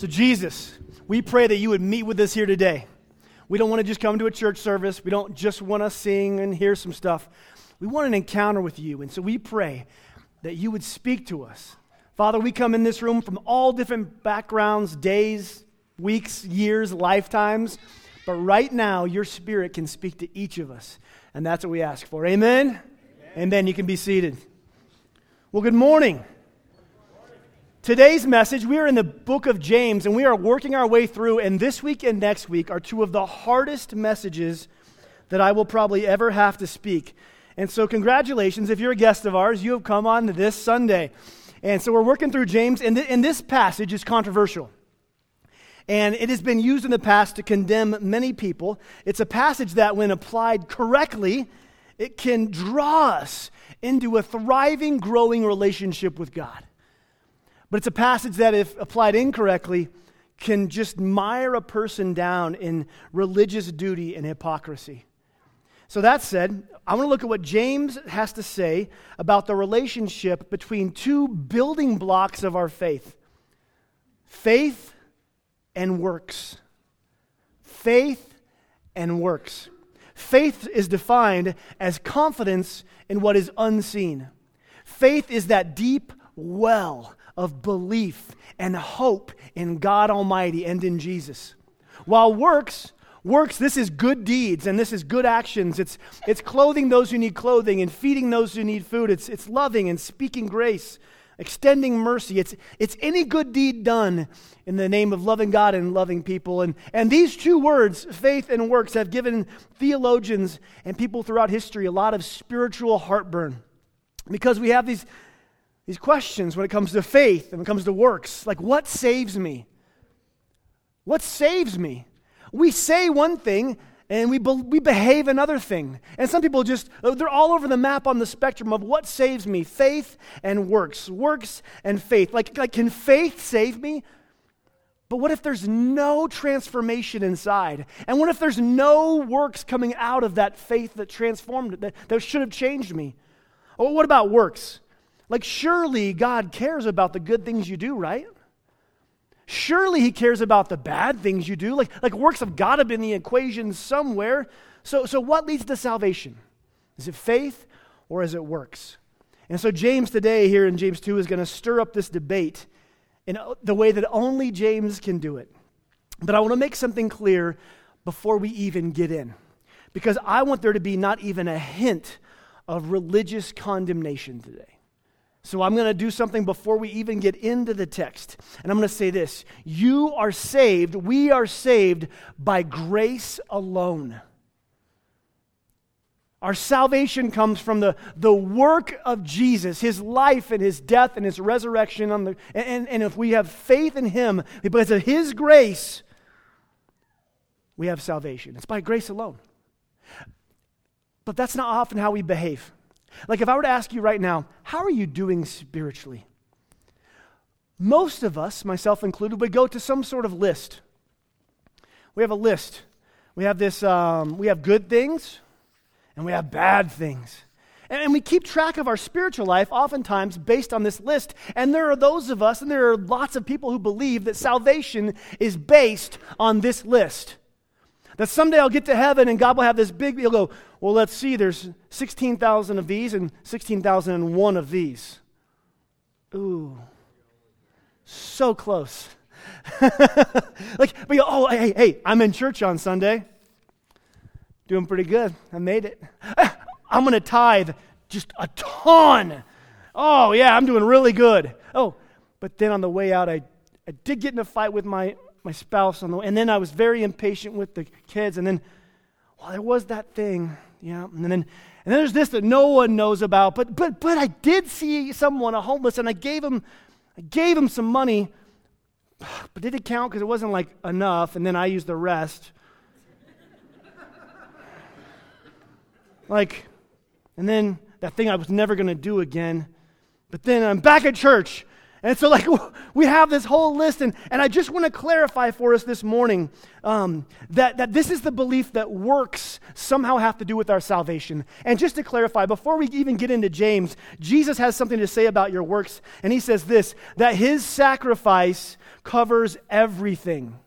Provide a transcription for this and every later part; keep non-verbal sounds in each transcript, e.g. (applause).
So, Jesus, we pray that you would meet with us here today. We don't want to just come to a church service. We don't just want to sing and hear some stuff. We want an encounter with you. And so we pray that you would speak to us. Father, we come in this room from all different backgrounds, days, weeks, years, lifetimes. But right now, your spirit can speak to each of us. And that's what we ask for. Amen? Amen. You can be seated. Well, good morning. Today's message, we are in the book of James and we are working our way through, and this week and next week are two of the hardest messages that I will probably ever have to speak. And so, congratulations. If you're a guest of ours, you have come on this Sunday. And so, we're working through James, and, th- and this passage is controversial. And it has been used in the past to condemn many people. It's a passage that, when applied correctly, it can draw us into a thriving, growing relationship with God. But it's a passage that, if applied incorrectly, can just mire a person down in religious duty and hypocrisy. So, that said, I want to look at what James has to say about the relationship between two building blocks of our faith faith and works. Faith and works. Faith is defined as confidence in what is unseen. Faith is that deep well of belief and hope in God Almighty and in Jesus. While works, works, this is good deeds and this is good actions. It's, it's clothing those who need clothing and feeding those who need food. It's, it's loving and speaking grace, extending mercy. It's, it's any good deed done in the name of loving God and loving people. And, and these two words, faith and works, have given theologians and people throughout history a lot of spiritual heartburn because we have these these questions when it comes to faith and when it comes to works. Like, what saves me? What saves me? We say one thing and we, be, we behave another thing. And some people just, oh, they're all over the map on the spectrum of what saves me faith and works, works and faith. Like, like can faith save me? But what if there's no transformation inside? And what if there's no works coming out of that faith that transformed, that, that should have changed me? Or what about works? Like, surely God cares about the good things you do, right? Surely He cares about the bad things you do. Like, like works have got to be in the equation somewhere. So, so, what leads to salvation? Is it faith or is it works? And so, James today, here in James 2, is going to stir up this debate in the way that only James can do it. But I want to make something clear before we even get in. Because I want there to be not even a hint of religious condemnation today. So I'm going to do something before we even get into the text. And I'm going to say this You are saved, we are saved by grace alone. Our salvation comes from the, the work of Jesus, his life and his death and his resurrection. On the, and, and if we have faith in him, because of his grace, we have salvation. It's by grace alone. But that's not often how we behave. Like, if I were to ask you right now, how are you doing spiritually? Most of us, myself included, would go to some sort of list. We have a list. We have this, um, we have good things and we have bad things. And we keep track of our spiritual life oftentimes based on this list. And there are those of us, and there are lots of people who believe that salvation is based on this list. That someday I'll get to heaven and God will have this big, he'll go, well, let's see, there's 16,000 of these and 16,001 of these. Ooh, so close. (laughs) like, but you, oh, hey, hey, I'm in church on Sunday. Doing pretty good. I made it. (laughs) I'm going to tithe just a ton. Oh, yeah, I'm doing really good. Oh, but then on the way out, I, I did get in a fight with my, my spouse on the way. And then I was very impatient with the kids. And then, well, there was that thing. Yeah. And then, and then there's this that no one knows about. But, but, but I did see someone, a homeless, and I gave him, I gave him some money. (sighs) But did it count? Because it wasn't like enough. And then I used the rest. (laughs) like, and then that thing I was never going to do again. But then I'm back at church And so, like, (laughs) we have this whole list, and, and I just want to clarify for us this morning um, that, that this is the belief that works somehow have to do with our salvation. And just to clarify, before we even get into James, Jesus has something to say about your works, and he says this that his sacrifice covers everything.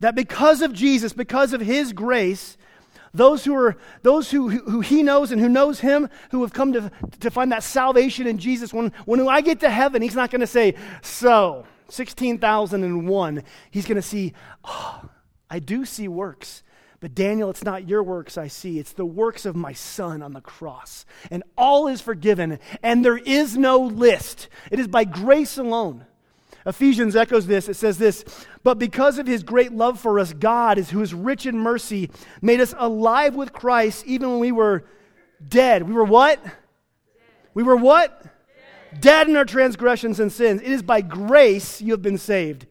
That because of Jesus, because of his grace, those who are those who, who he knows and who knows him who have come to, to find that salvation in jesus when, when i get to heaven he's not going to say so 16001 he's going to see oh, i do see works but Daniel, it's not your works I see. It's the works of my son on the cross. And all is forgiven. And there is no list. It is by grace alone. Ephesians echoes this. It says this But because of his great love for us, God, who is rich in mercy, made us alive with Christ even when we were dead. We were what? We were what? Dead. dead in our transgressions and sins. It is by grace you have been saved.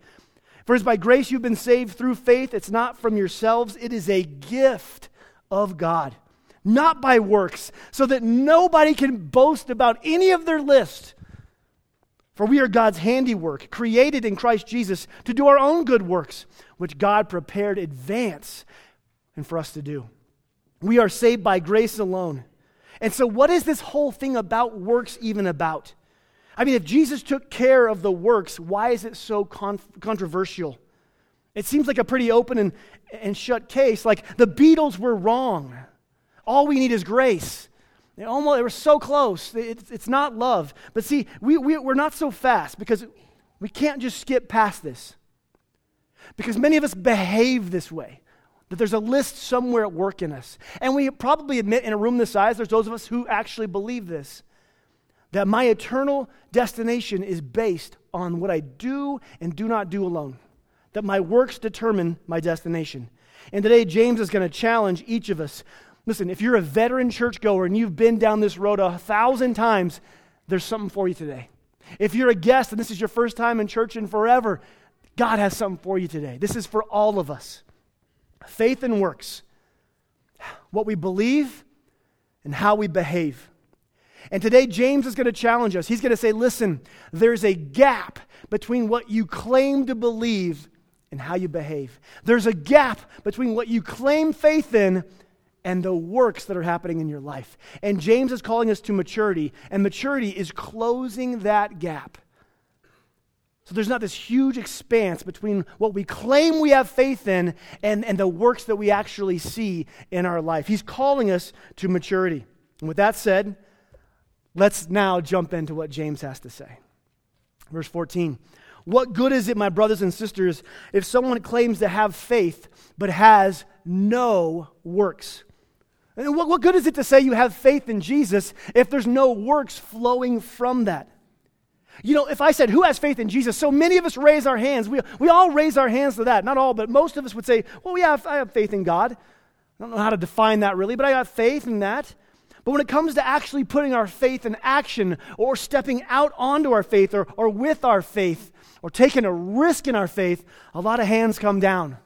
For it is by grace you've been saved through faith. It's not from yourselves, it is a gift of God, not by works, so that nobody can boast about any of their list. For we are God's handiwork, created in Christ Jesus to do our own good works, which God prepared advance and for us to do. We are saved by grace alone. And so, what is this whole thing about works even about? I mean, if Jesus took care of the works, why is it so con- controversial? It seems like a pretty open and, and shut case. Like the Beatles were wrong. All we need is grace. They almost they were so close. It's, it's not love. But see, we, we, we're not so fast because we can't just skip past this. Because many of us behave this way. That there's a list somewhere at work in us. And we probably admit in a room this size, there's those of us who actually believe this. That my eternal destination is based on what I do and do not do alone. That my works determine my destination. And today, James is going to challenge each of us Listen, if you're a veteran churchgoer and you've been down this road a thousand times, there's something for you today. If you're a guest and this is your first time in church in forever, God has something for you today. This is for all of us. Faith and works, what we believe and how we behave. And today, James is going to challenge us. He's going to say, listen, there's a gap between what you claim to believe and how you behave. There's a gap between what you claim faith in and the works that are happening in your life. And James is calling us to maturity, and maturity is closing that gap. So there's not this huge expanse between what we claim we have faith in and, and the works that we actually see in our life. He's calling us to maturity. And with that said, let's now jump into what James has to say. Verse 14. What good is it, my brothers and sisters, if someone claims to have faith but has no works? What, what good is it to say you have faith in Jesus if there's no works flowing from that? You know, if I said, Who has faith in Jesus? So many of us raise our hands. We, we all raise our hands to that. Not all, but most of us would say, Well, we have, I have faith in God. I don't know how to define that really, but I have faith in that. But when it comes to actually putting our faith in action or stepping out onto our faith or, or with our faith or taking a risk in our faith, a lot of hands come down.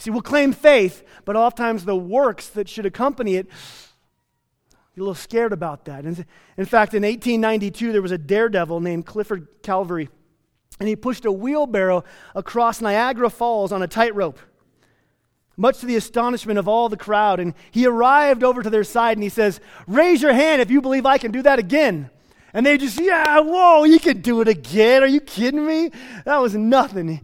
See, we'll claim faith, but oftentimes the works that should accompany it, you're a little scared about that. In, in fact, in 1892, there was a daredevil named Clifford Calvary, and he pushed a wheelbarrow across Niagara Falls on a tightrope much to the astonishment of all the crowd. And he arrived over to their side and he says, Raise your hand if you believe I can do that again. And they just, Yeah, whoa, you can do it again. Are you kidding me? That was nothing.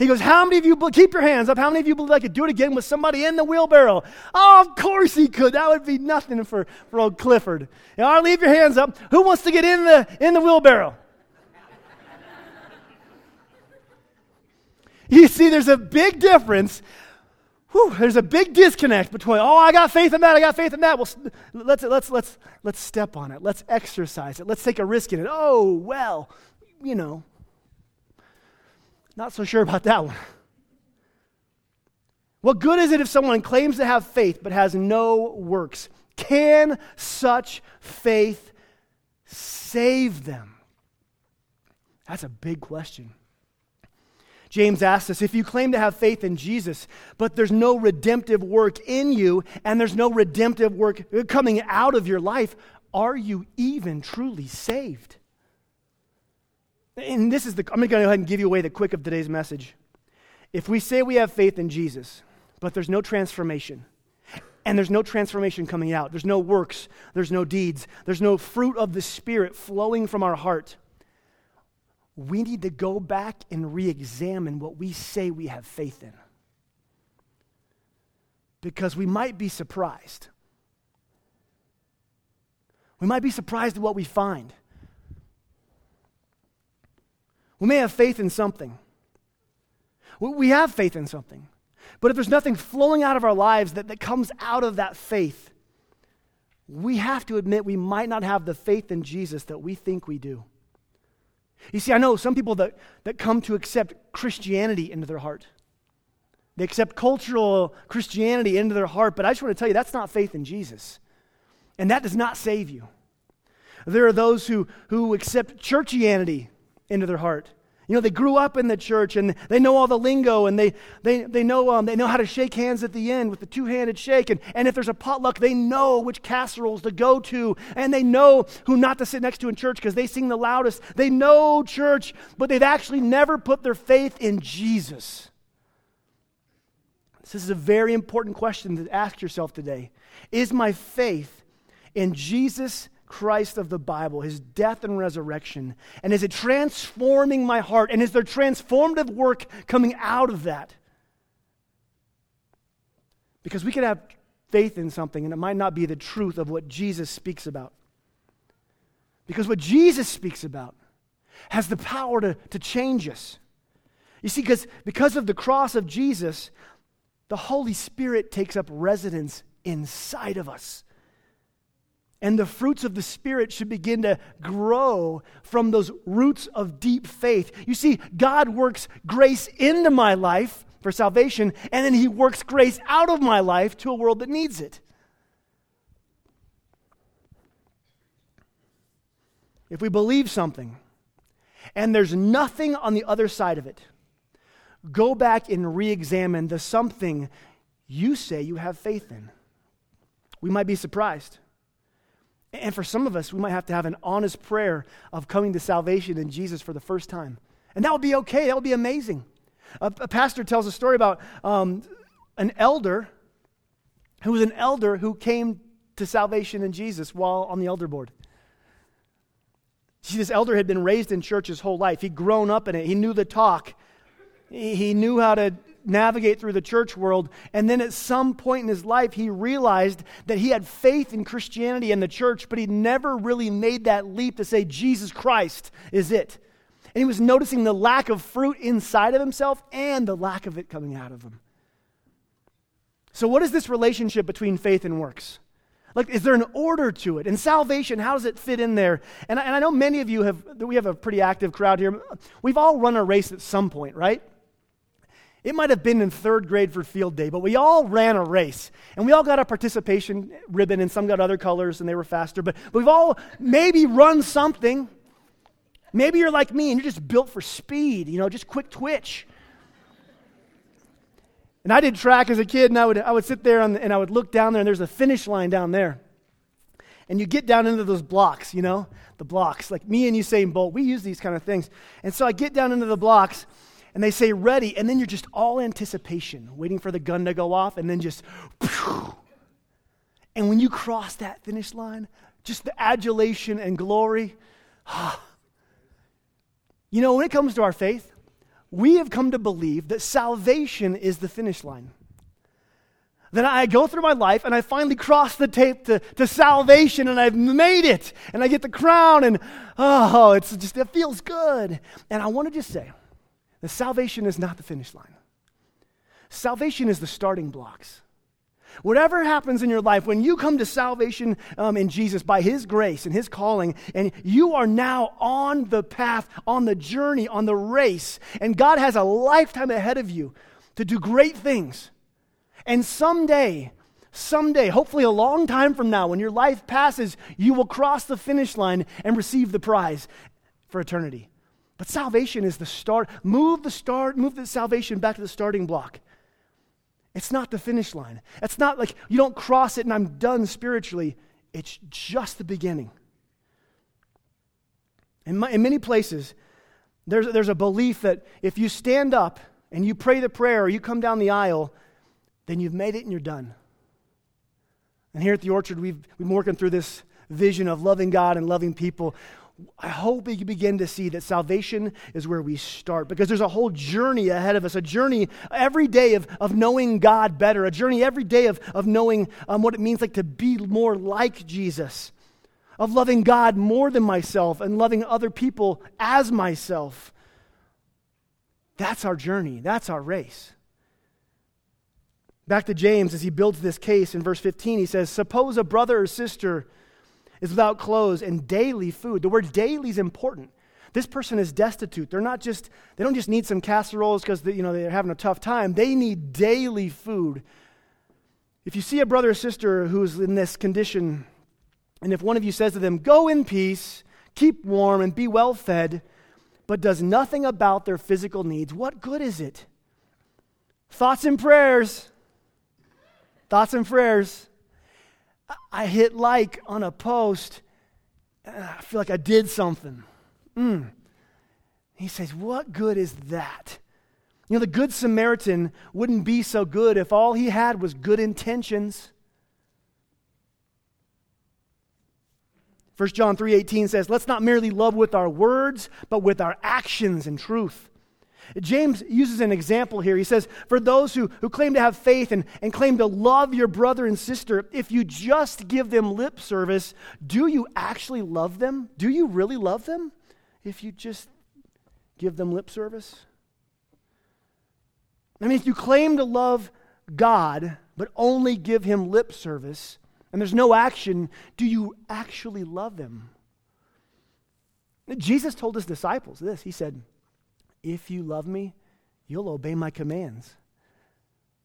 He goes, How many of you, keep your hands up, how many of you believe I could do it again with somebody in the wheelbarrow? Oh, of course he could. That would be nothing for, for old Clifford. And I'll leave your hands up. Who wants to get in the, in the wheelbarrow? (laughs) you see, there's a big difference. Whew, there's a big disconnect between, oh, I got faith in that, I got faith in that. Well, let's, let's, let's, let's step on it. Let's exercise it. Let's take a risk in it. Oh, well, you know, not so sure about that one. What good is it if someone claims to have faith but has no works? Can such faith save them? That's a big question. James asks us if you claim to have faith in Jesus, but there's no redemptive work in you and there's no redemptive work coming out of your life, are you even truly saved? And this is the, I'm going to go ahead and give you away the quick of today's message. If we say we have faith in Jesus, but there's no transformation, and there's no transformation coming out, there's no works, there's no deeds, there's no fruit of the Spirit flowing from our heart, we need to go back and re examine what we say we have faith in. Because we might be surprised. We might be surprised at what we find. We may have faith in something. We have faith in something. But if there's nothing flowing out of our lives that, that comes out of that faith, we have to admit we might not have the faith in Jesus that we think we do. You see, I know some people that, that come to accept Christianity into their heart. They accept cultural Christianity into their heart, but I just want to tell you that's not faith in Jesus. And that does not save you. There are those who, who accept churchianity into their heart. You know, they grew up in the church and they know all the lingo and they, they, they, know, um, they know how to shake hands at the end with the two handed shake. And, and if there's a potluck, they know which casseroles to go to and they know who not to sit next to in church because they sing the loudest. They know church, but they've actually never put their faith in Jesus. This is a very important question to ask yourself today. Is my faith in Jesus Christ of the Bible, his death and resurrection? And is it transforming my heart? And is there transformative work coming out of that? Because we could have faith in something and it might not be the truth of what Jesus speaks about. Because what Jesus speaks about has the power to, to change us. You see, because, because of the cross of Jesus, the Holy Spirit takes up residence inside of us. And the fruits of the Spirit should begin to grow from those roots of deep faith. You see, God works grace into my life for salvation, and then He works grace out of my life to a world that needs it. If we believe something and there's nothing on the other side of it, go back and re examine the something you say you have faith in. We might be surprised. And for some of us, we might have to have an honest prayer of coming to salvation in Jesus for the first time. And that would be okay, that would be amazing. A, a pastor tells a story about um, an elder who was an elder who came to salvation in Jesus while on the elder board. See, this elder had been raised in church his whole life. He'd grown up in it. He knew the talk. He knew how to navigate through the church world. And then at some point in his life, he realized that he had faith in Christianity and the church, but he never really made that leap to say, Jesus Christ is it. And he was noticing the lack of fruit inside of himself and the lack of it coming out of him. So, what is this relationship between faith and works? Like, is there an order to it? And salvation, how does it fit in there? And I, and I know many of you have, we have a pretty active crowd here. We've all run a race at some point, right? It might have been in third grade for field day, but we all ran a race. And we all got a participation ribbon, and some got other colors, and they were faster. But, but we've all maybe run something. Maybe you're like me, and you're just built for speed, you know, just quick twitch. And I did track as a kid, and I would, I would sit there the, and I would look down there, and there's a finish line down there. And you get down into those blocks, you know, the blocks. Like me and Usain Bolt, we use these kind of things. And so I get down into the blocks, and they say ready, and then you're just all anticipation, waiting for the gun to go off, and then just, and when you cross that finish line, just the adulation and glory. (sighs) you know, when it comes to our faith, we have come to believe that salvation is the finish line. Then I go through my life and I finally cross the tape to, to salvation and I've made it and I get the crown and oh, it's just, it feels good. And I want to just say, that salvation is not the finish line. Salvation is the starting blocks. Whatever happens in your life, when you come to salvation um, in Jesus by His grace and His calling, and you are now on the path, on the journey, on the race, and God has a lifetime ahead of you to do great things. And someday, someday, hopefully a long time from now, when your life passes, you will cross the finish line and receive the prize for eternity. But salvation is the start. Move the start, move the salvation back to the starting block. It's not the finish line. It's not like you don't cross it and I'm done spiritually. it's just the beginning. In, my, in many places, there's, there's a belief that if you stand up and you pray the prayer or you come down the aisle, then you've made it and you're done. And here at the Orchard, we've, we've been working through this vision of loving God and loving people. I hope you begin to see that salvation is where we start because there's a whole journey ahead of us, a journey every day of, of knowing God better, a journey every day of, of knowing um, what it means like to be more like Jesus, of loving God more than myself and loving other people as myself. That's our journey, that's our race. Back to James as he builds this case in verse 15, he says, Suppose a brother or sister is without clothes and daily food. The word daily is important. This person is destitute. They're not just, they don't just need some casseroles because you know, they're having a tough time. They need daily food. If you see a brother or sister who's in this condition, and if one of you says to them, Go in peace, keep warm, and be well fed, but does nothing about their physical needs, what good is it? Thoughts and prayers. Thoughts and prayers. I hit like on a post, I feel like I did something. Mm. He says, What good is that? You know, the Good Samaritan wouldn't be so good if all he had was good intentions. 1 John 3:18 says, "Let's not merely love with our words, but with our actions and truth." James uses an example here. He says, For those who, who claim to have faith and, and claim to love your brother and sister, if you just give them lip service, do you actually love them? Do you really love them if you just give them lip service? I mean, if you claim to love God, but only give him lip service, and there's no action, do you actually love him? Jesus told his disciples this. He said, if you love me, you'll obey my commands.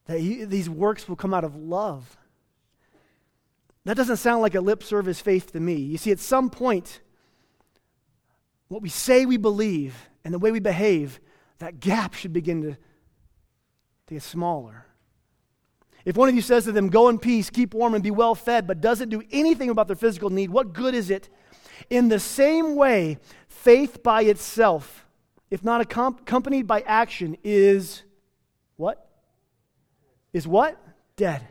That he, these works will come out of love. That doesn't sound like a lip service faith to me. You see, at some point, what we say we believe and the way we behave, that gap should begin to, to get smaller. If one of you says to them, Go in peace, keep warm, and be well fed, but doesn't do anything about their physical need, what good is it? In the same way, faith by itself if not accompanied by action, is what? Is what? Dead.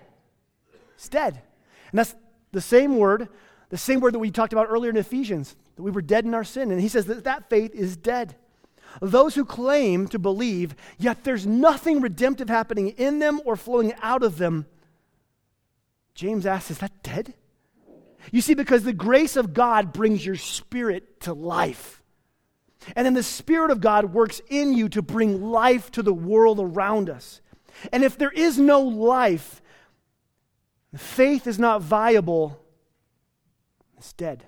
It's dead. And that's the same word, the same word that we talked about earlier in Ephesians, that we were dead in our sin. And he says that that faith is dead. Those who claim to believe, yet there's nothing redemptive happening in them or flowing out of them, James asks, is that dead? You see, because the grace of God brings your spirit to life. And then the Spirit of God works in you to bring life to the world around us. And if there is no life, faith is not viable, it's dead.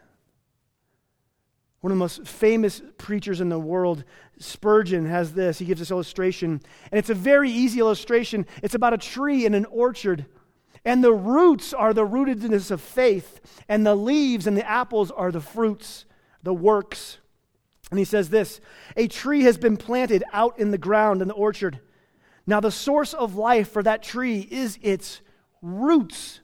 One of the most famous preachers in the world, Spurgeon, has this. He gives this illustration, and it's a very easy illustration. It's about a tree in an orchard, and the roots are the rootedness of faith, and the leaves and the apples are the fruits, the works. And he says this A tree has been planted out in the ground in the orchard. Now, the source of life for that tree is its roots.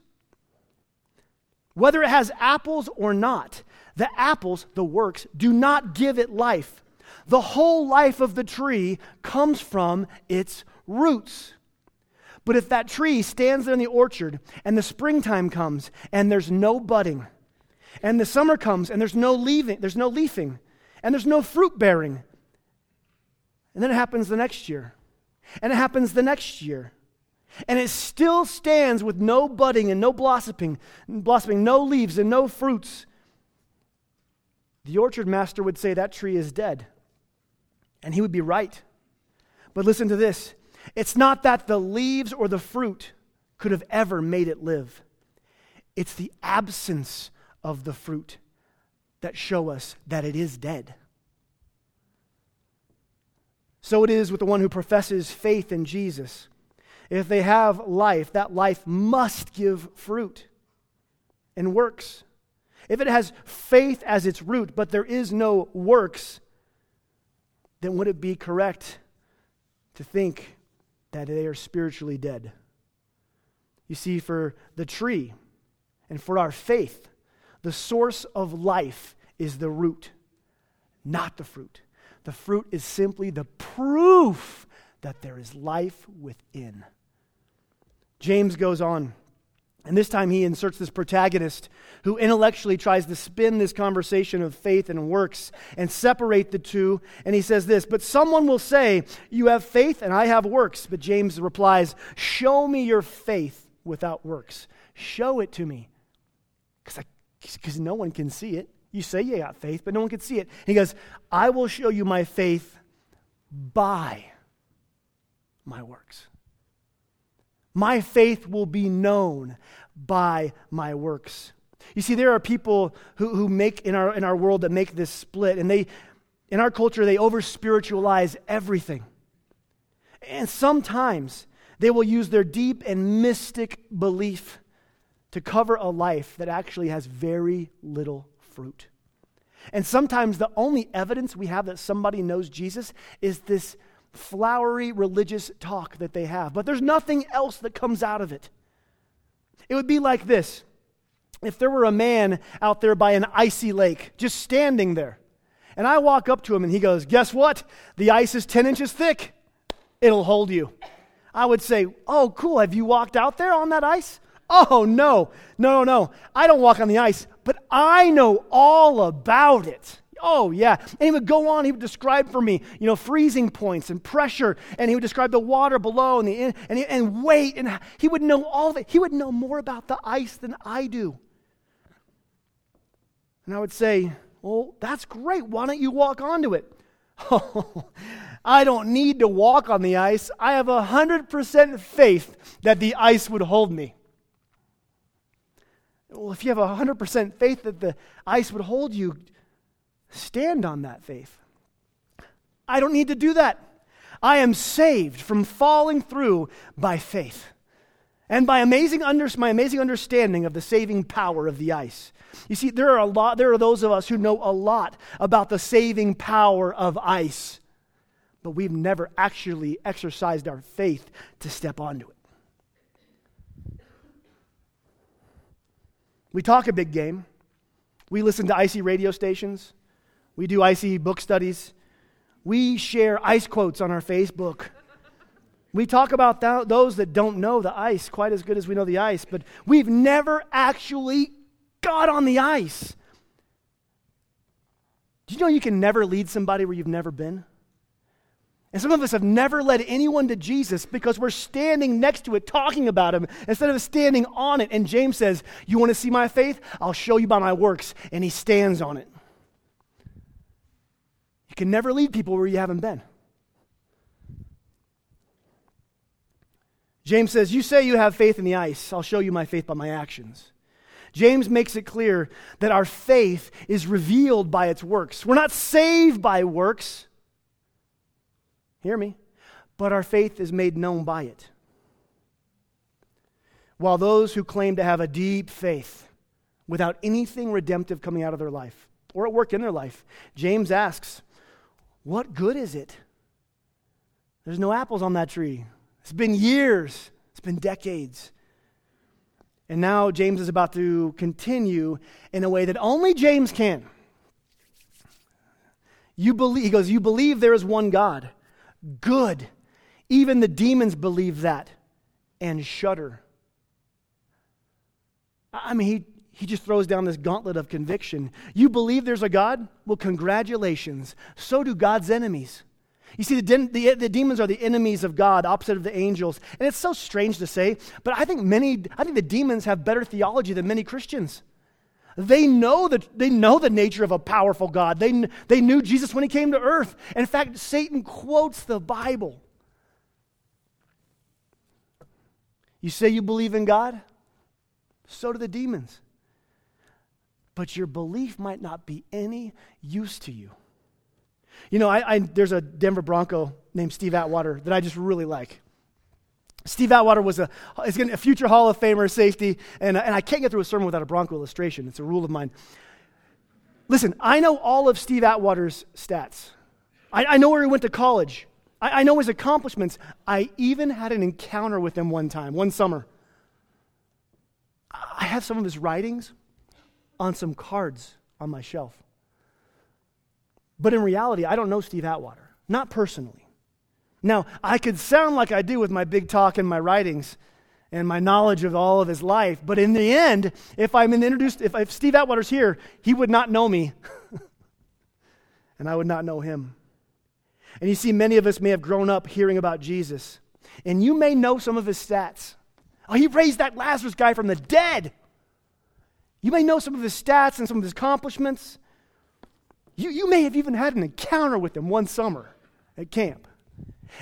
Whether it has apples or not, the apples, the works, do not give it life. The whole life of the tree comes from its roots. But if that tree stands there in the orchard and the springtime comes and there's no budding, and the summer comes and there's no leaving, there's no leafing, and there's no fruit bearing. And then it happens the next year. And it happens the next year. And it still stands with no budding and no blossoming, blossoming, no leaves and no fruits. The orchard master would say that tree is dead. And he would be right. But listen to this it's not that the leaves or the fruit could have ever made it live, it's the absence of the fruit that show us that it is dead. So it is with the one who professes faith in Jesus. If they have life, that life must give fruit and works. If it has faith as its root, but there is no works, then would it be correct to think that they are spiritually dead? You see, for the tree and for our faith, The source of life is the root, not the fruit. The fruit is simply the proof that there is life within. James goes on, and this time he inserts this protagonist who intellectually tries to spin this conversation of faith and works and separate the two. And he says this But someone will say, You have faith and I have works. But James replies, Show me your faith without works. Show it to me. Because no one can see it. You say you got faith, but no one can see it. He goes, I will show you my faith by my works. My faith will be known by my works. You see, there are people who, who make in our, in our world that make this split, and they, in our culture, they over spiritualize everything. And sometimes they will use their deep and mystic belief to cover a life that actually has very little fruit. And sometimes the only evidence we have that somebody knows Jesus is this flowery religious talk that they have. But there's nothing else that comes out of it. It would be like this if there were a man out there by an icy lake, just standing there, and I walk up to him and he goes, Guess what? The ice is 10 inches thick. It'll hold you. I would say, Oh, cool. Have you walked out there on that ice? Oh, no, no, no. I don't walk on the ice, but I know all about it. Oh, yeah. And he would go on, he would describe for me, you know, freezing points and pressure, and he would describe the water below and, the, and, and weight, and he would know all it. He would know more about the ice than I do. And I would say, Well, that's great. Why don't you walk onto it? Oh, (laughs) I don't need to walk on the ice. I have a 100% faith that the ice would hold me. Well, if you have 100% faith that the ice would hold you, stand on that faith. I don't need to do that. I am saved from falling through by faith and by amazing under, my amazing understanding of the saving power of the ice. You see, there are a lot, there are those of us who know a lot about the saving power of ice, but we've never actually exercised our faith to step onto it. We talk a big game. We listen to icy radio stations. We do icy book studies. We share ice quotes on our Facebook. We talk about th- those that don't know the ice quite as good as we know the ice, but we've never actually got on the ice. Do you know you can never lead somebody where you've never been? And some of us have never led anyone to Jesus because we're standing next to it talking about him instead of standing on it. And James says, You want to see my faith? I'll show you by my works. And he stands on it. You can never lead people where you haven't been. James says, You say you have faith in the ice. I'll show you my faith by my actions. James makes it clear that our faith is revealed by its works. We're not saved by works. Hear me. But our faith is made known by it. While those who claim to have a deep faith without anything redemptive coming out of their life or at work in their life, James asks, What good is it? There's no apples on that tree. It's been years, it's been decades. And now James is about to continue in a way that only James can. You believe, he goes, You believe there is one God good. Even the demons believe that and shudder. I mean, he, he just throws down this gauntlet of conviction. You believe there's a God? Well, congratulations. So do God's enemies. You see, the, the, the, demons are the enemies of God, opposite of the angels. And it's so strange to say, but I think many, I think the demons have better theology than many Christians. They know, that, they know the nature of a powerful God. They, they knew Jesus when he came to earth. In fact, Satan quotes the Bible. You say you believe in God? So do the demons. But your belief might not be any use to you. You know, I, I, there's a Denver Bronco named Steve Atwater that I just really like. Steve Atwater was a, is a future Hall of Famer safety, and, and I can't get through a sermon without a Bronco illustration. It's a rule of mine. Listen, I know all of Steve Atwater's stats. I, I know where he went to college. I, I know his accomplishments. I even had an encounter with him one time, one summer. I have some of his writings. on some cards on my shelf. But in reality, I don't know Steve Atwater, not personally. Now, I could sound like I do with my big talk and my writings and my knowledge of all of his life, but in the end, if I'm introduced, if, if Steve Atwater's here, he would not know me, (laughs) and I would not know him. And you see, many of us may have grown up hearing about Jesus, and you may know some of his stats. Oh, he raised that Lazarus guy from the dead. You may know some of his stats and some of his accomplishments. You, you may have even had an encounter with him one summer at camp.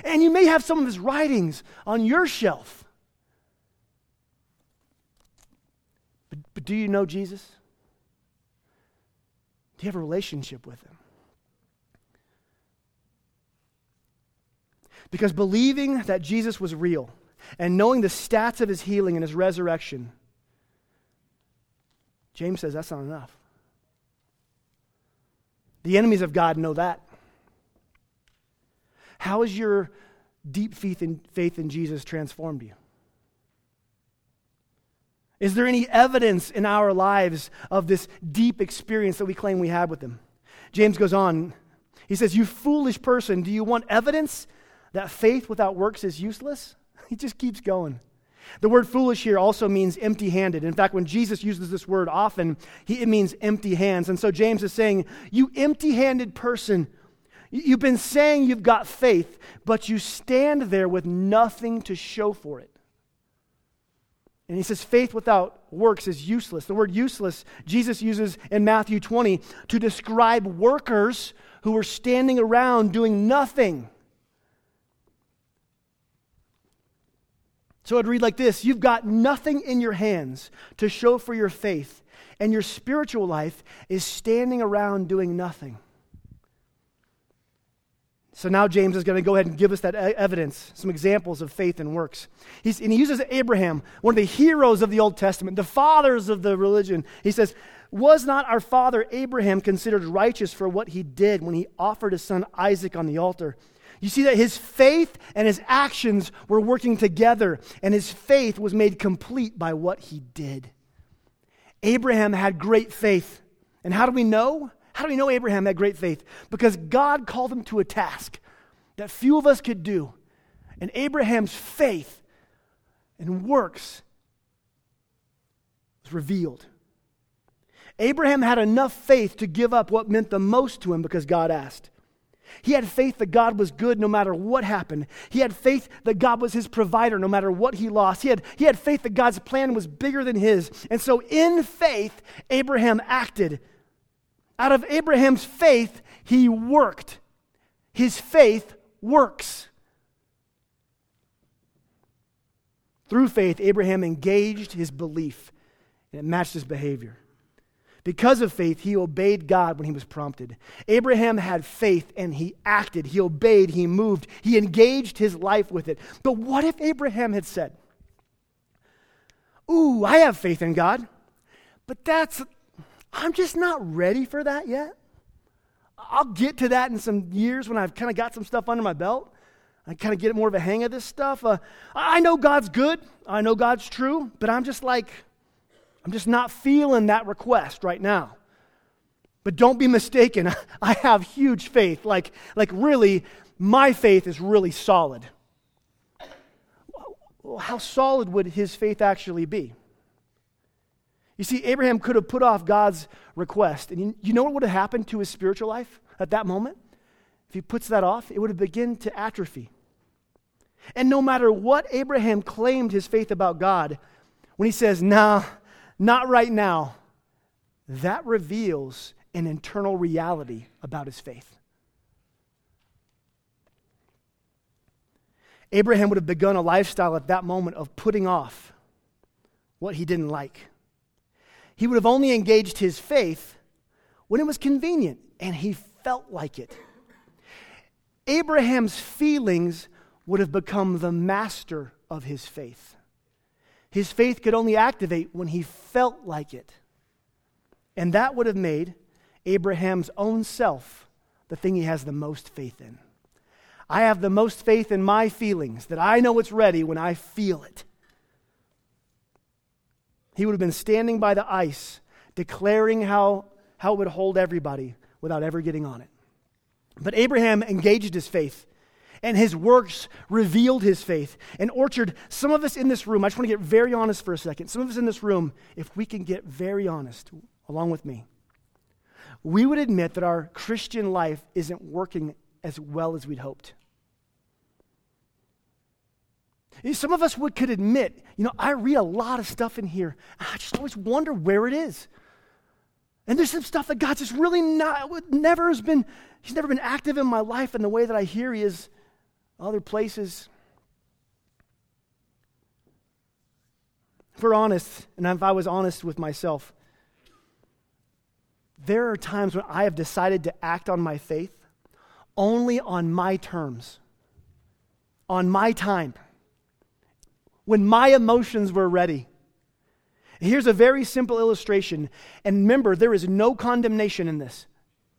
And you may have some of his writings on your shelf. But, but do you know Jesus? Do you have a relationship with him? Because believing that Jesus was real and knowing the stats of his healing and his resurrection, James says that's not enough. The enemies of God know that. How has your deep faith in, faith in Jesus transformed you? Is there any evidence in our lives of this deep experience that we claim we have with Him? James goes on. He says, You foolish person, do you want evidence that faith without works is useless? (laughs) He just keeps going. The word foolish here also means empty handed. In fact, when Jesus uses this word often, he, it means empty hands. And so James is saying, You empty handed person, you've been saying you've got faith, but you stand there with nothing to show for it. And he says, faith without works is useless. The word useless, Jesus uses in Matthew 20 to describe workers who are standing around doing nothing. So it'd read like this You've got nothing in your hands to show for your faith, and your spiritual life is standing around doing nothing. So now James is going to go ahead and give us that evidence, some examples of faith and works. He's, and he uses Abraham, one of the heroes of the Old Testament, the fathers of the religion. He says, Was not our father Abraham considered righteous for what he did when he offered his son Isaac on the altar? You see that his faith and his actions were working together, and his faith was made complete by what he did. Abraham had great faith. And how do we know? How do we know Abraham had great faith? Because God called him to a task that few of us could do. And Abraham's faith and works was revealed. Abraham had enough faith to give up what meant the most to him because God asked. He had faith that God was good no matter what happened. He had faith that God was his provider no matter what he lost. He had, he had faith that God's plan was bigger than his. And so, in faith, Abraham acted. Out of Abraham's faith, he worked. His faith works. Through faith, Abraham engaged his belief, and it matched his behavior. Because of faith, he obeyed God when he was prompted. Abraham had faith and he acted, he obeyed, he moved, he engaged his life with it. But what if Abraham had said, Ooh, I have faith in God, but that's, I'm just not ready for that yet. I'll get to that in some years when I've kind of got some stuff under my belt. I kind of get more of a hang of this stuff. Uh, I know God's good, I know God's true, but I'm just like, I'm just not feeling that request right now. But don't be mistaken, (laughs) I have huge faith. Like, like really, my faith is really solid. How solid would his faith actually be? You see, Abraham could have put off God's request. And you, know what would have happened to his spiritual life at that moment? If he puts that off, it would have begun to atrophy. And no matter what Abraham claimed his faith about God, when he says, nah, not right now, that reveals an internal reality about his faith. Abraham would have begun a lifestyle at that moment of putting off what he didn't like. He would have only engaged his faith when it was convenient and he felt like it. Abraham's feelings would have become the master of his faith. His faith could only activate when he felt like it. And that would have made Abraham's own self the thing he has the most faith in. I have the most faith in my feelings, that I know it's ready when I feel it. He would have been standing by the ice, declaring how, how it would hold everybody without ever getting on it. But Abraham engaged his faith, and his works revealed his faith. And Orchard, some of us in this room, I just want to get very honest for a second. Some of us in this room, if we can get very honest, along with me, we would admit that our Christian life isn't working as well as we'd hoped. Some of us would, could admit, you know, I read a lot of stuff in here. I just always wonder where it is. And there's some stuff that God's just really not, never has been, He's never been active in my life in the way that I hear He is other places. If we're honest, and if I was honest with myself, there are times when I have decided to act on my faith only on my terms, on my time when my emotions were ready. Here's a very simple illustration. And remember, there is no condemnation in this.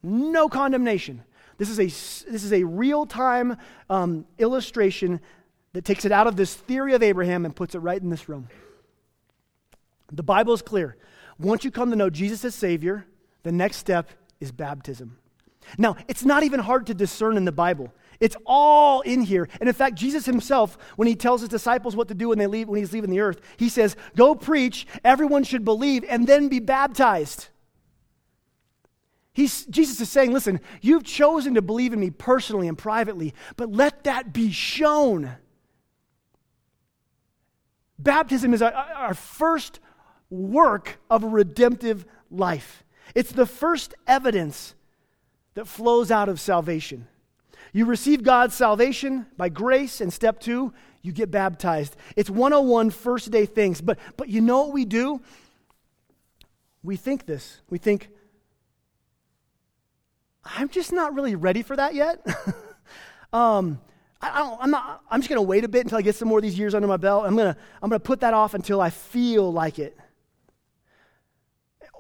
No condemnation. This is a, this is a real time um, illustration that takes it out of this theory of Abraham and puts it right in this room. The Bible is clear. Once you come to know Jesus as Savior, the next step is baptism. Now, it's not even hard to discern in the Bible. It's all in here. And in fact, Jesus himself, when he tells his disciples what to do when, they leave, when he's leaving the earth, he says, Go preach, everyone should believe, and then be baptized. He's, Jesus is saying, Listen, you've chosen to believe in me personally and privately, but let that be shown. Baptism is our, our first work of a redemptive life, it's the first evidence that flows out of salvation. You receive God's salvation by grace, and step two, you get baptized. It's 101 first day things. But, but you know what we do? We think this. We think, I'm just not really ready for that yet. (laughs) um, I, am not, I'm just going to wait a bit until I get some more of these years under my belt. I'm going to I'm to put that off until I feel like it.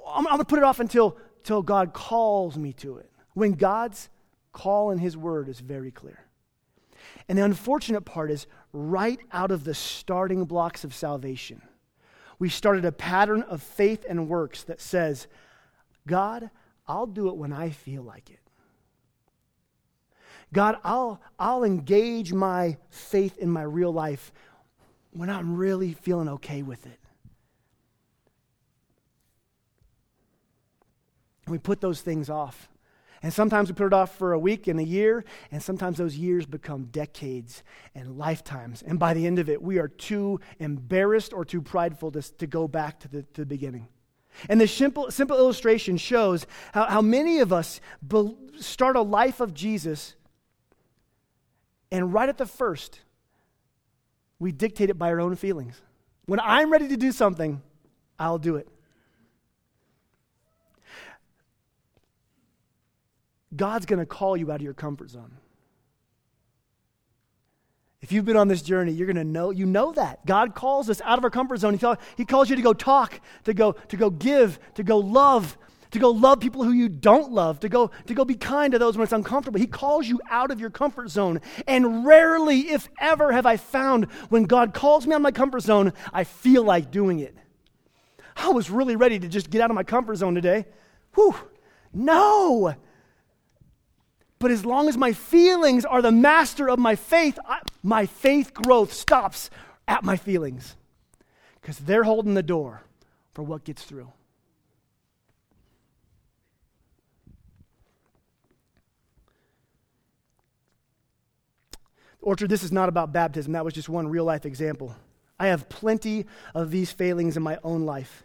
I'm, I'm going to put it off until, until God calls me to it. When God's call in His Word is very clear. And the unfortunate part is, right out of the starting blocks of salvation, we started a pattern of faith and works that says, God, I'll do it when I feel like it. God, I'll, I'll engage my faith in my real life when I'm really feeling okay with it. And we put those things off. And sometimes we put it off for a week and a year, and sometimes those years become decades and lifetimes. And by the end of it, we are too embarrassed or too prideful to, to go back to the, to the beginning. And this simple, simple illustration shows how, how many of us be, start a life of Jesus, and right at the first, we dictate it by our own feelings. When I'm ready to do something, I'll do it. God's going to call you out of your comfort zone. If you've been on this journey, you're going to know, you know that. God calls us out of our comfort zone. He, call, he calls you to go talk, to go, to go give, to go love, to go love people who you don't love, to go, to go be kind to those when it's uncomfortable. He calls you out of your comfort zone. And rarely, if ever, have I found when God calls me out of my comfort zone, I feel like doing it. I was really ready to just get out of my comfort zone today. Whew. No. But as long as my feelings are the master of my faith, I, my faith growth stops at my feelings because they're holding the door for what gets through. Orchard, this is not about baptism. That was just one real life example. I have plenty of these failings in my own life.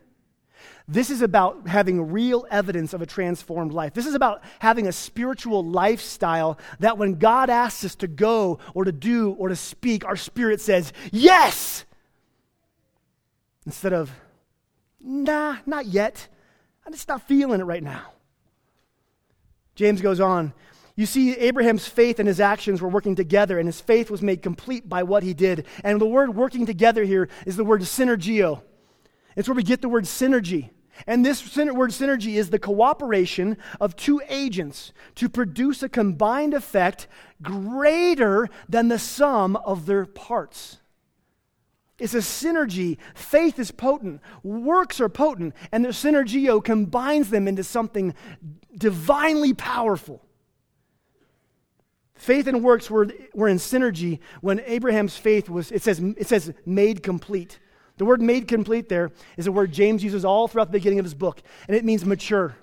This is about having real evidence of a transformed life. This is about having a spiritual lifestyle that when God asks us to go or to do or to speak, our spirit says, Yes! Instead of, Nah, not yet. I'm just not feeling it right now. James goes on. You see, Abraham's faith and his actions were working together, and his faith was made complete by what he did. And the word working together here is the word synergio. It's where we get the word synergy. And this word synergy is the cooperation of two agents to produce a combined effect greater than the sum of their parts. It's a synergy. Faith is potent, works are potent, and the synergio combines them into something divinely powerful. Faith and works were, were in synergy when Abraham's faith was, it says, it says made complete. The word made complete there is a word James uses all throughout the beginning of his book, and it means mature,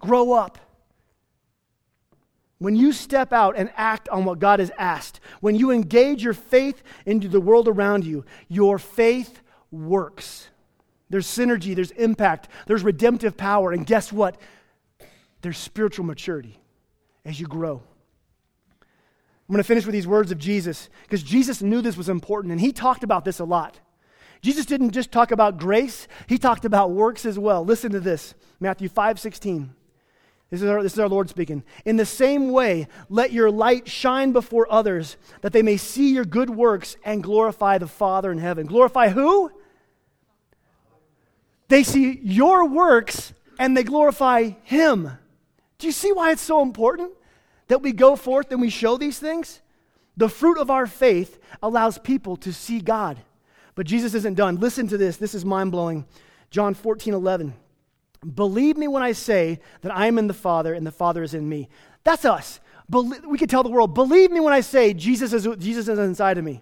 grow up. When you step out and act on what God has asked, when you engage your faith into the world around you, your faith works. There's synergy, there's impact, there's redemptive power, and guess what? There's spiritual maturity as you grow. I'm going to finish with these words of Jesus because Jesus knew this was important and he talked about this a lot. Jesus didn't just talk about grace, he talked about works as well. Listen to this Matthew 5 16. This is, our, this is our Lord speaking. In the same way, let your light shine before others, that they may see your good works and glorify the Father in heaven. Glorify who? They see your works and they glorify Him. Do you see why it's so important that we go forth and we show these things? The fruit of our faith allows people to see God. But Jesus isn't done. Listen to this. This is mind blowing. John 14, 11. Believe me when I say that I am in the Father and the Father is in me. That's us. we could tell the world, believe me when I say Jesus is, Jesus is inside of me.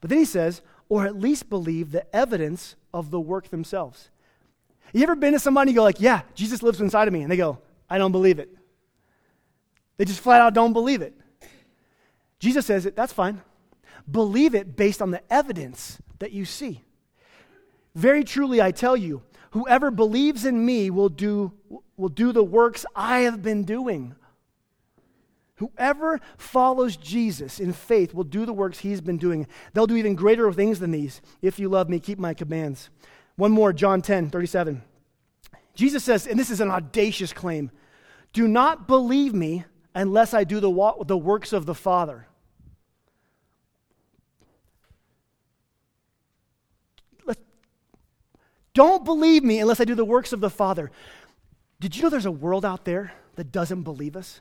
But then he says, or at least believe the evidence of the work themselves. You ever been to somebody and go like, yeah, Jesus lives inside of me? And they go, I don't believe it. They just flat out don't believe it. Jesus says it, that's fine. Believe it based on the evidence that you see. Very truly, I tell you, Whoever believes in me will do, will do the works I have been doing. Whoever follows Jesus in faith will do the works he's been doing. They'll do even greater things than these. If you love me, keep my commands. One more, John 10, 37. Jesus says, and this is an audacious claim do not believe me unless I do the, the works of the Father. Don't believe me unless I do the works of the Father. Did you know there's a world out there that doesn't believe us?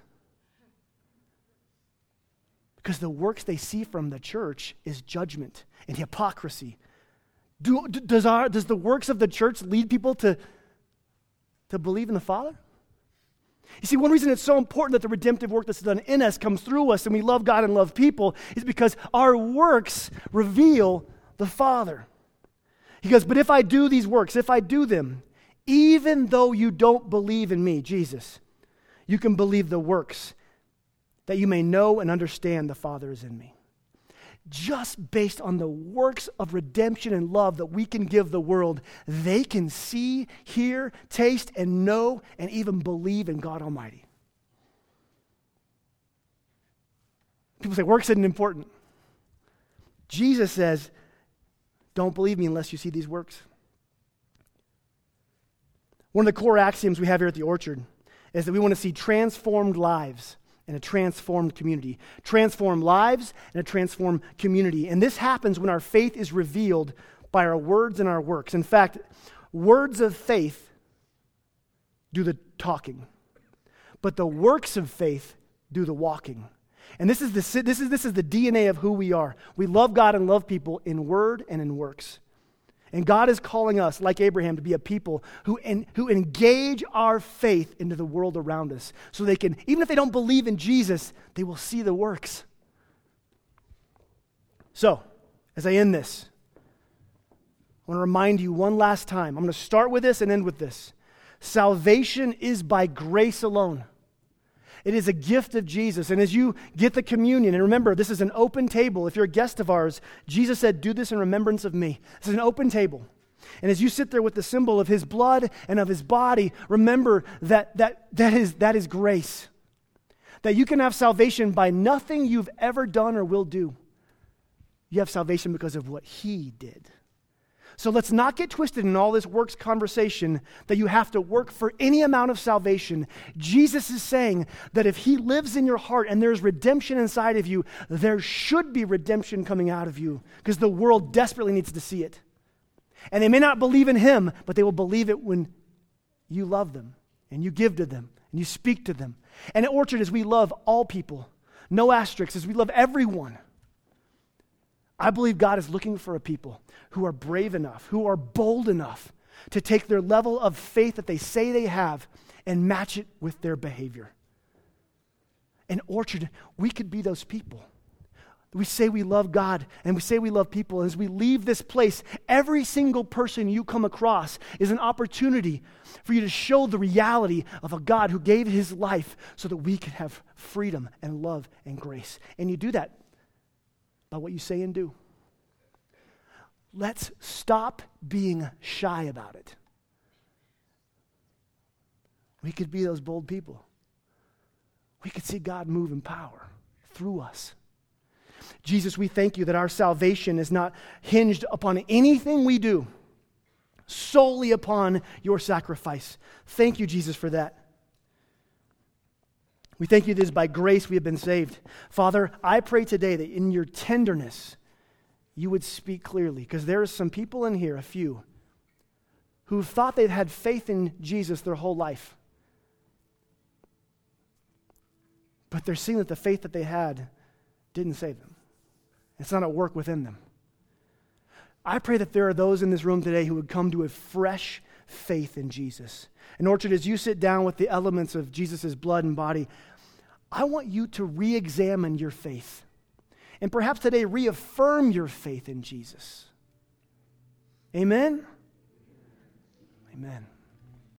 Because the works they see from the church is judgment and hypocrisy. Do, does, our, does the works of the church lead people to, to believe in the Father? You see, one reason it's so important that the redemptive work that's done in us comes through us and we love God and love people is because our works reveal the Father. He goes, But if I do these works, if I do them, even though you don't believe in me, Jesus, you can believe the works that you may know and understand the Father is in me. Just based on the works of redemption and love that we can give the world, they can see, hear, taste, and know, and even believe in God Almighty. People say works isn't important. Jesus says don't believe me unless you see these works. One of the core axioms we have here at the Orchard is that we want to see transformed lives and a transformed community. Transform lives and a transformed community. And this happens when our faith is revealed by our words and our works. In fact, words of faith do the talking, but the works of faith do the walking. And this is, the, this, is, this is the DNA of who we are. We love God and love people in word and in works. And God is calling us, like Abraham, to be a people who, en, who engage our faith into the world around us. So they can, even if they don't believe in Jesus, they will see the works. So, as I end this, I want to remind you one last time. I'm going to start with this and end with this. Salvation is by grace alone. It is a gift of Jesus. And as you get the communion, and remember, this is an open table. If you're a guest of ours, Jesus said, Do this in remembrance of me. This is an open table. And as you sit there with the symbol of his blood and of his body, remember that that, that, is, that is grace. That you can have salvation by nothing you've ever done or will do. You have salvation because of what he did. So let's not get twisted in all this works conversation that you have to work for any amount of salvation. Jesus is saying that if He lives in your heart and there's redemption inside of you, there should be redemption coming out of you because the world desperately needs to see it. And they may not believe in Him, but they will believe it when you love them and you give to them and you speak to them. And at Orchard, as we love all people, no asterisks, as we love everyone. I believe God is looking for a people who are brave enough, who are bold enough to take their level of faith that they say they have and match it with their behavior. And Orchard, we could be those people. We say we love God and we say we love people. As we leave this place, every single person you come across is an opportunity for you to show the reality of a God who gave his life so that we could have freedom and love and grace. And you do that by what you say and do. Let's stop being shy about it. We could be those bold people. We could see God move in power through us. Jesus, we thank you that our salvation is not hinged upon anything we do, solely upon your sacrifice. Thank you, Jesus, for that. We thank you that it is by grace we have been saved. Father, I pray today that in your tenderness, you would speak clearly, because there are some people in here, a few, who've thought they'd had faith in Jesus their whole life. But they're seeing that the faith that they had didn't save them. It's not at work within them. I pray that there are those in this room today who would come to a fresh faith in Jesus. And, Orchard, as you sit down with the elements of Jesus' blood and body, I want you to re examine your faith. And perhaps today, reaffirm your faith in Jesus. Amen? Amen.